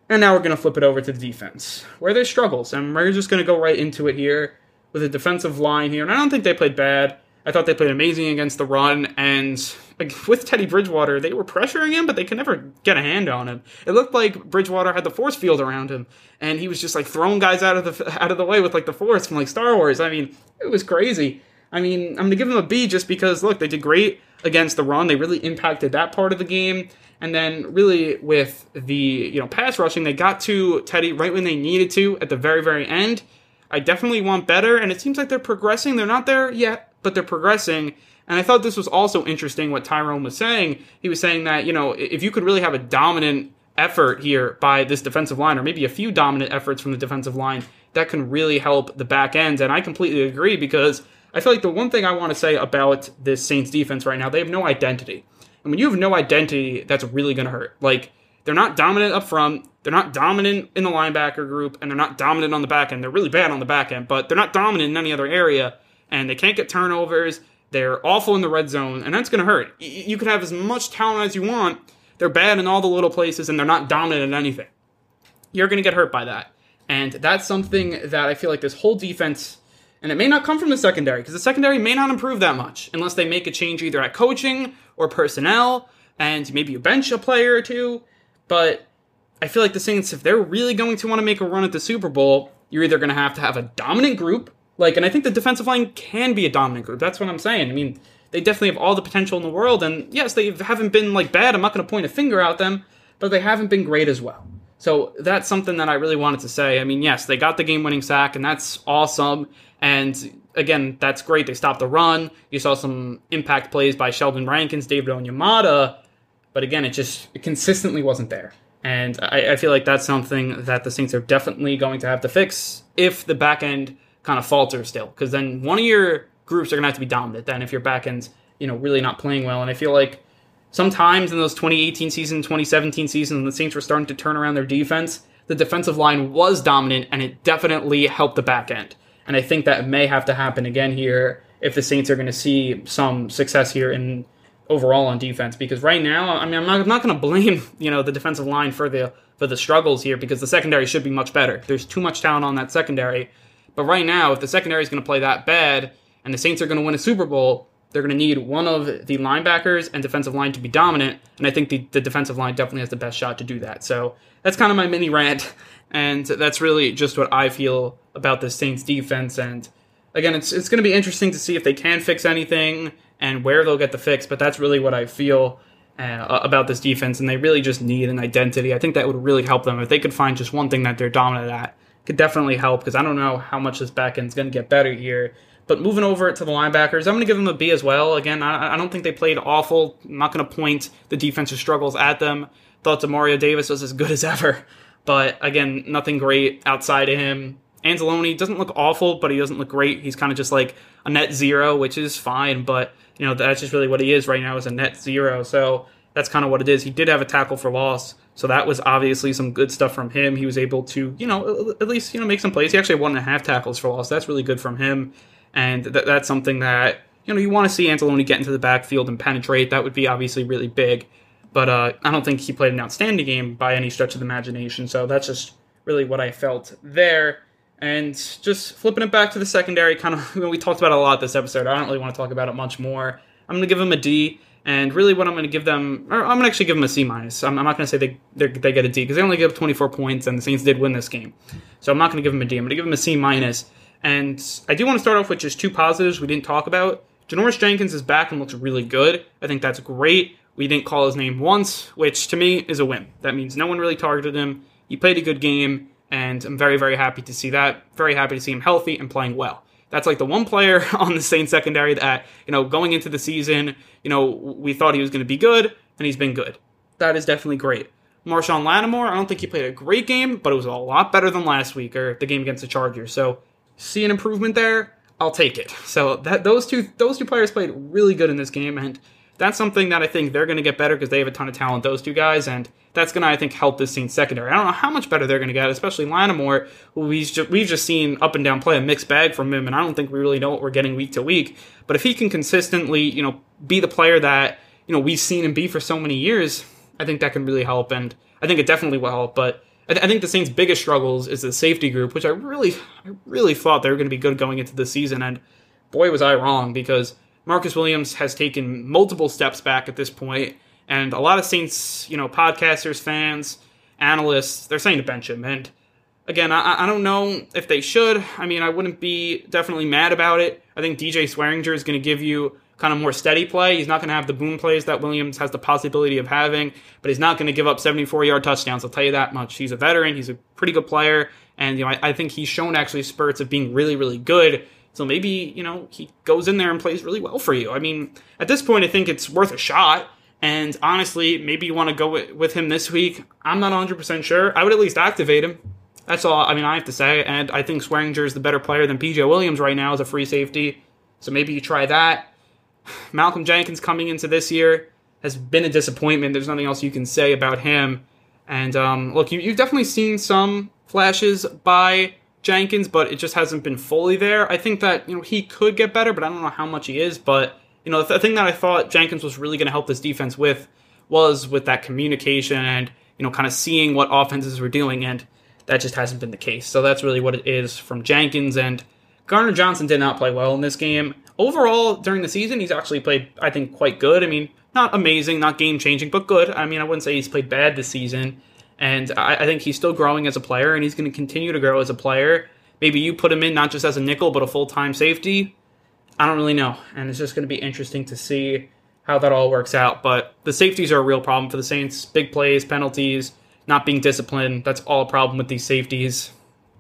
And now we're going to flip it over to the defense, where there's struggles. And we're just going to go right into it here with a defensive line here. And I don't think they played bad. I thought they played amazing against the run, and like, with Teddy Bridgewater, they were pressuring him, but they could never get a hand on him. It looked like Bridgewater had the force field around him, and he was just like throwing guys out of the out of the way with like the force from like Star Wars. I mean, it was crazy. I mean, I'm gonna give him a B just because look, they did great against the run. They really impacted that part of the game. And then really with the you know pass rushing, they got to Teddy right when they needed to at the very very end. I definitely want better, and it seems like they're progressing. They're not there yet, but they're progressing. And I thought this was also interesting what Tyrone was saying. He was saying that, you know, if you could really have a dominant effort here by this defensive line, or maybe a few dominant efforts from the defensive line, that can really help the back end. And I completely agree because I feel like the one thing I want to say about this Saints defense right now, they have no identity. And when you have no identity, that's really going to hurt. Like, they're not dominant up front. They're not dominant in the linebacker group, and they're not dominant on the back end. They're really bad on the back end, but they're not dominant in any other area and they can't get turnovers. They're awful in the red zone, and that's going to hurt. You can have as much talent as you want. They're bad in all the little places, and they're not dominant in anything. You're going to get hurt by that. And that's something that I feel like this whole defense, and it may not come from the secondary, because the secondary may not improve that much unless they make a change either at coaching or personnel, and maybe you bench a player or two. But I feel like the Saints, if they're really going to want to make a run at the Super Bowl, you're either going to have to have a dominant group like, and I think the defensive line can be a dominant group. That's what I'm saying. I mean, they definitely have all the potential in the world, and yes, they haven't been like bad. I'm not going to point a finger at them, but they haven't been great as well. So that's something that I really wanted to say. I mean, yes, they got the game-winning sack, and that's awesome. And again, that's great. They stopped the run. You saw some impact plays by Sheldon Rankins, David Onyemata, but again, it just it consistently wasn't there. And I, I feel like that's something that the Saints are definitely going to have to fix if the back end kind of falter still because then one of your groups are going to have to be dominant then if your back end's you know really not playing well and i feel like sometimes in those 2018 season 2017 season, when the saints were starting to turn around their defense the defensive line was dominant and it definitely helped the back end and i think that may have to happen again here if the saints are going to see some success here in overall on defense. Because right now i mean i'm not, I'm not going to blame you know the defensive line for the for the struggles here because the secondary should be much better. There's too much talent on that secondary. But right now, if the secondary is going to play that bad and the Saints are going to win a Super Bowl, they're going to need one of the linebackers and defensive line to be dominant. And I think the, the defensive line definitely has the best shot to do that. So that's kind of my mini rant. And that's really just what I feel about the Saints defense. And again, it's, it's going to be interesting to see if they can fix anything and where they'll get the fix. But that's really what I feel uh, about this defense. And they really just need an identity. I think that would really help them if they could find just one thing that they're dominant at could definitely help because I don't know how much this back end is going to get better here. But moving over to the linebackers, I'm going to give them a B as well. Again, I, I don't think they played awful. I'm not going to point the defensive struggles at them. Thought Demario Davis was as good as ever. But again, nothing great outside of him. Anzalone doesn't look awful, but he doesn't look great. He's kind of just like a net zero, which is fine. But, you know, that's just really what he is right now is a net zero. So that's kind of what it is. He did have a tackle for loss, so that was obviously some good stuff from him. He was able to, you know, at least you know make some plays. He actually had one and a half tackles for loss. That's really good from him, and th- that's something that you know you want to see Anzalone get into the backfield and penetrate. That would be obviously really big, but uh, I don't think he played an outstanding game by any stretch of the imagination. So that's just really what I felt there. And just flipping it back to the secondary, kind of, you know, we talked about a lot this episode. I don't really want to talk about it much more. I'm going to give him a D. And really, what I'm going to give them, or I'm going to actually give them a C minus. I'm, I'm not going to say they they get a D because they only give 24 points, and the Saints did win this game. So I'm not going to give them a D. I'm going to give them a C minus. And I do want to start off with just two positives we didn't talk about. Janoris Jenkins is back and looks really good. I think that's great. We didn't call his name once, which to me is a win. That means no one really targeted him. He played a good game and I'm very, very happy to see that. Very happy to see him healthy and playing well. That's like the one player on the Saints secondary that, you know, going into the season, you know, we thought he was going to be good, and he's been good. That is definitely great. Marshon Lattimore, I don't think he played a great game, but it was a lot better than last week or the game against the Chargers. So, see an improvement there, I'll take it. So that those two those two players played really good in this game, and that's something that I think they're going to get better because they have a ton of talent. Those two guys, and that's going to I think help this Saints secondary. I don't know how much better they're going to get, especially Lattimore, who we've just, we've just seen up and down play a mixed bag from him, and I don't think we really know what we're getting week to week. But if he can consistently, you know, be the player that you know we've seen him be for so many years, I think that can really help, and I think it definitely will help. But I, th- I think the Saints' biggest struggles is the safety group, which I really, I really thought they were going to be good going into the season, and boy was I wrong because Marcus Williams has taken multiple steps back at this point, and a lot of Saints, you know, podcasters, fans, analysts, they're saying to bench him. And again, I, I don't know if they should. I mean, I wouldn't be definitely mad about it. I think DJ Swearinger is going to give you kind of more steady play. He's not going to have the boom plays that Williams has the possibility of having, but he's not going to give up 74 yard touchdowns. I'll tell you that much. He's a veteran. He's a pretty good player, and you know, I, I think he's shown actually spurts of being really, really good. So maybe, you know, he goes in there and plays really well for you. I mean, at this point, I think it's worth a shot. And honestly, maybe you want to go with him this week. I'm not 100% sure. I would at least activate him. That's all I mean, I have to say. And I think Swearinger is the better player than PJ Williams right now as a free safety. So maybe you try that. Malcolm Jenkins coming into this year has been a disappointment. There's nothing else you can say about him. And um, look, you, you've definitely seen some flashes by Jenkins, but it just hasn't been fully there. I think that you know he could get better, but I don't know how much he is. But you know, the thing that I thought Jenkins was really going to help this defense with was with that communication and you know, kind of seeing what offenses were doing, and that just hasn't been the case. So that's really what it is from Jenkins and Gardner-Johnson did not play well in this game. Overall, during the season, he's actually played, I think, quite good. I mean, not amazing, not game changing, but good. I mean, I wouldn't say he's played bad this season. And I, I think he's still growing as a player, and he's going to continue to grow as a player. Maybe you put him in not just as a nickel, but a full time safety. I don't really know. And it's just going to be interesting to see how that all works out. But the safeties are a real problem for the Saints. Big plays, penalties, not being disciplined. That's all a problem with these safeties.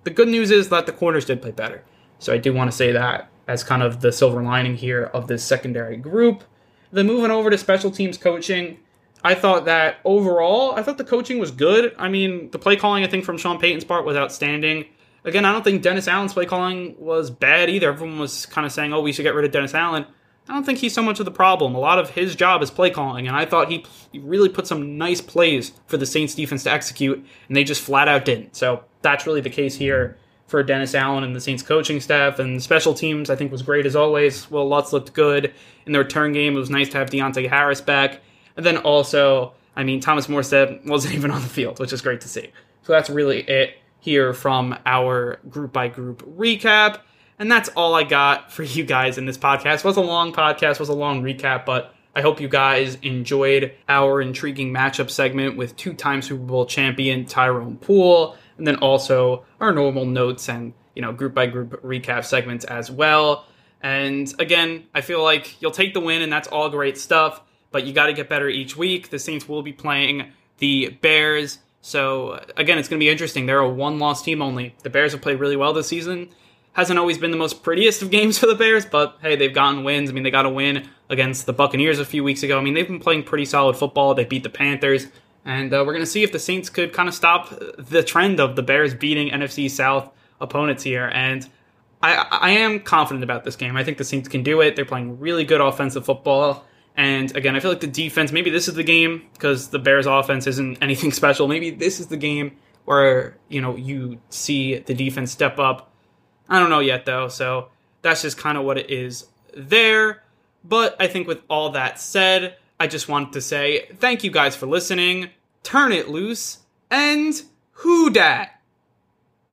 The good news is that the corners did play better. So I do want to say that as kind of the silver lining here of this secondary group. Then moving over to special teams coaching, I thought that overall, I thought the coaching was good. I mean, the play calling, I think, from Sean Payton's part was outstanding. Again, I don't think Dennis Allen's play calling was bad either. Everyone was kind of saying, oh, we should get rid of Dennis Allen. I don't think he's so much of the problem. A lot of his job is play calling, and I thought he, really put some nice plays for the Saints defense to execute, and they just flat out didn't. So that's really the case here for Dennis Allen and the Saints coaching staff. And special teams, I think, was great as always. Wil Lutz looked good in the return game. It was nice to have Deonte Harris back. And then also, I mean, Thomas Morstead wasn't even on the field, which is great to see. So that's really it here from our group by group recap. And that's all I got for you guys in this podcast. It was a long podcast, was a long recap, but I hope you guys enjoyed our intriguing matchup segment with two-time Super Bowl champion Tyrone Poole, and then also our normal notes and you know group by group recap segments as well. And again, I feel like you'll take the win, and that's all great stuff but you got to get better each week. The Saints will be playing the Bears. So, again, it's going to be interesting. They're a one loss team only. The Bears have played really well this season. Hasn't always been the most prettiest of games for the Bears, but hey, they've gotten wins. I mean, they got a win against the Buccaneers a few weeks ago. I mean, they've been playing pretty solid football. They beat the Panthers. And uh, we're going to see if the Saints could kind of stop the trend of the Bears beating NFC South opponents here. And I, I am confident about this game. I think the Saints can do it. They're playing really good offensive football. And again, I feel like the defense, maybe this is the game because the Bears offense isn't anything special. Maybe this is the game where, you know, you see the defense step up. I don't know yet though, so that's just kind of what it is there. But I think with all that said, I just wanted to say thank you guys for listening. Turn it loose and who dat?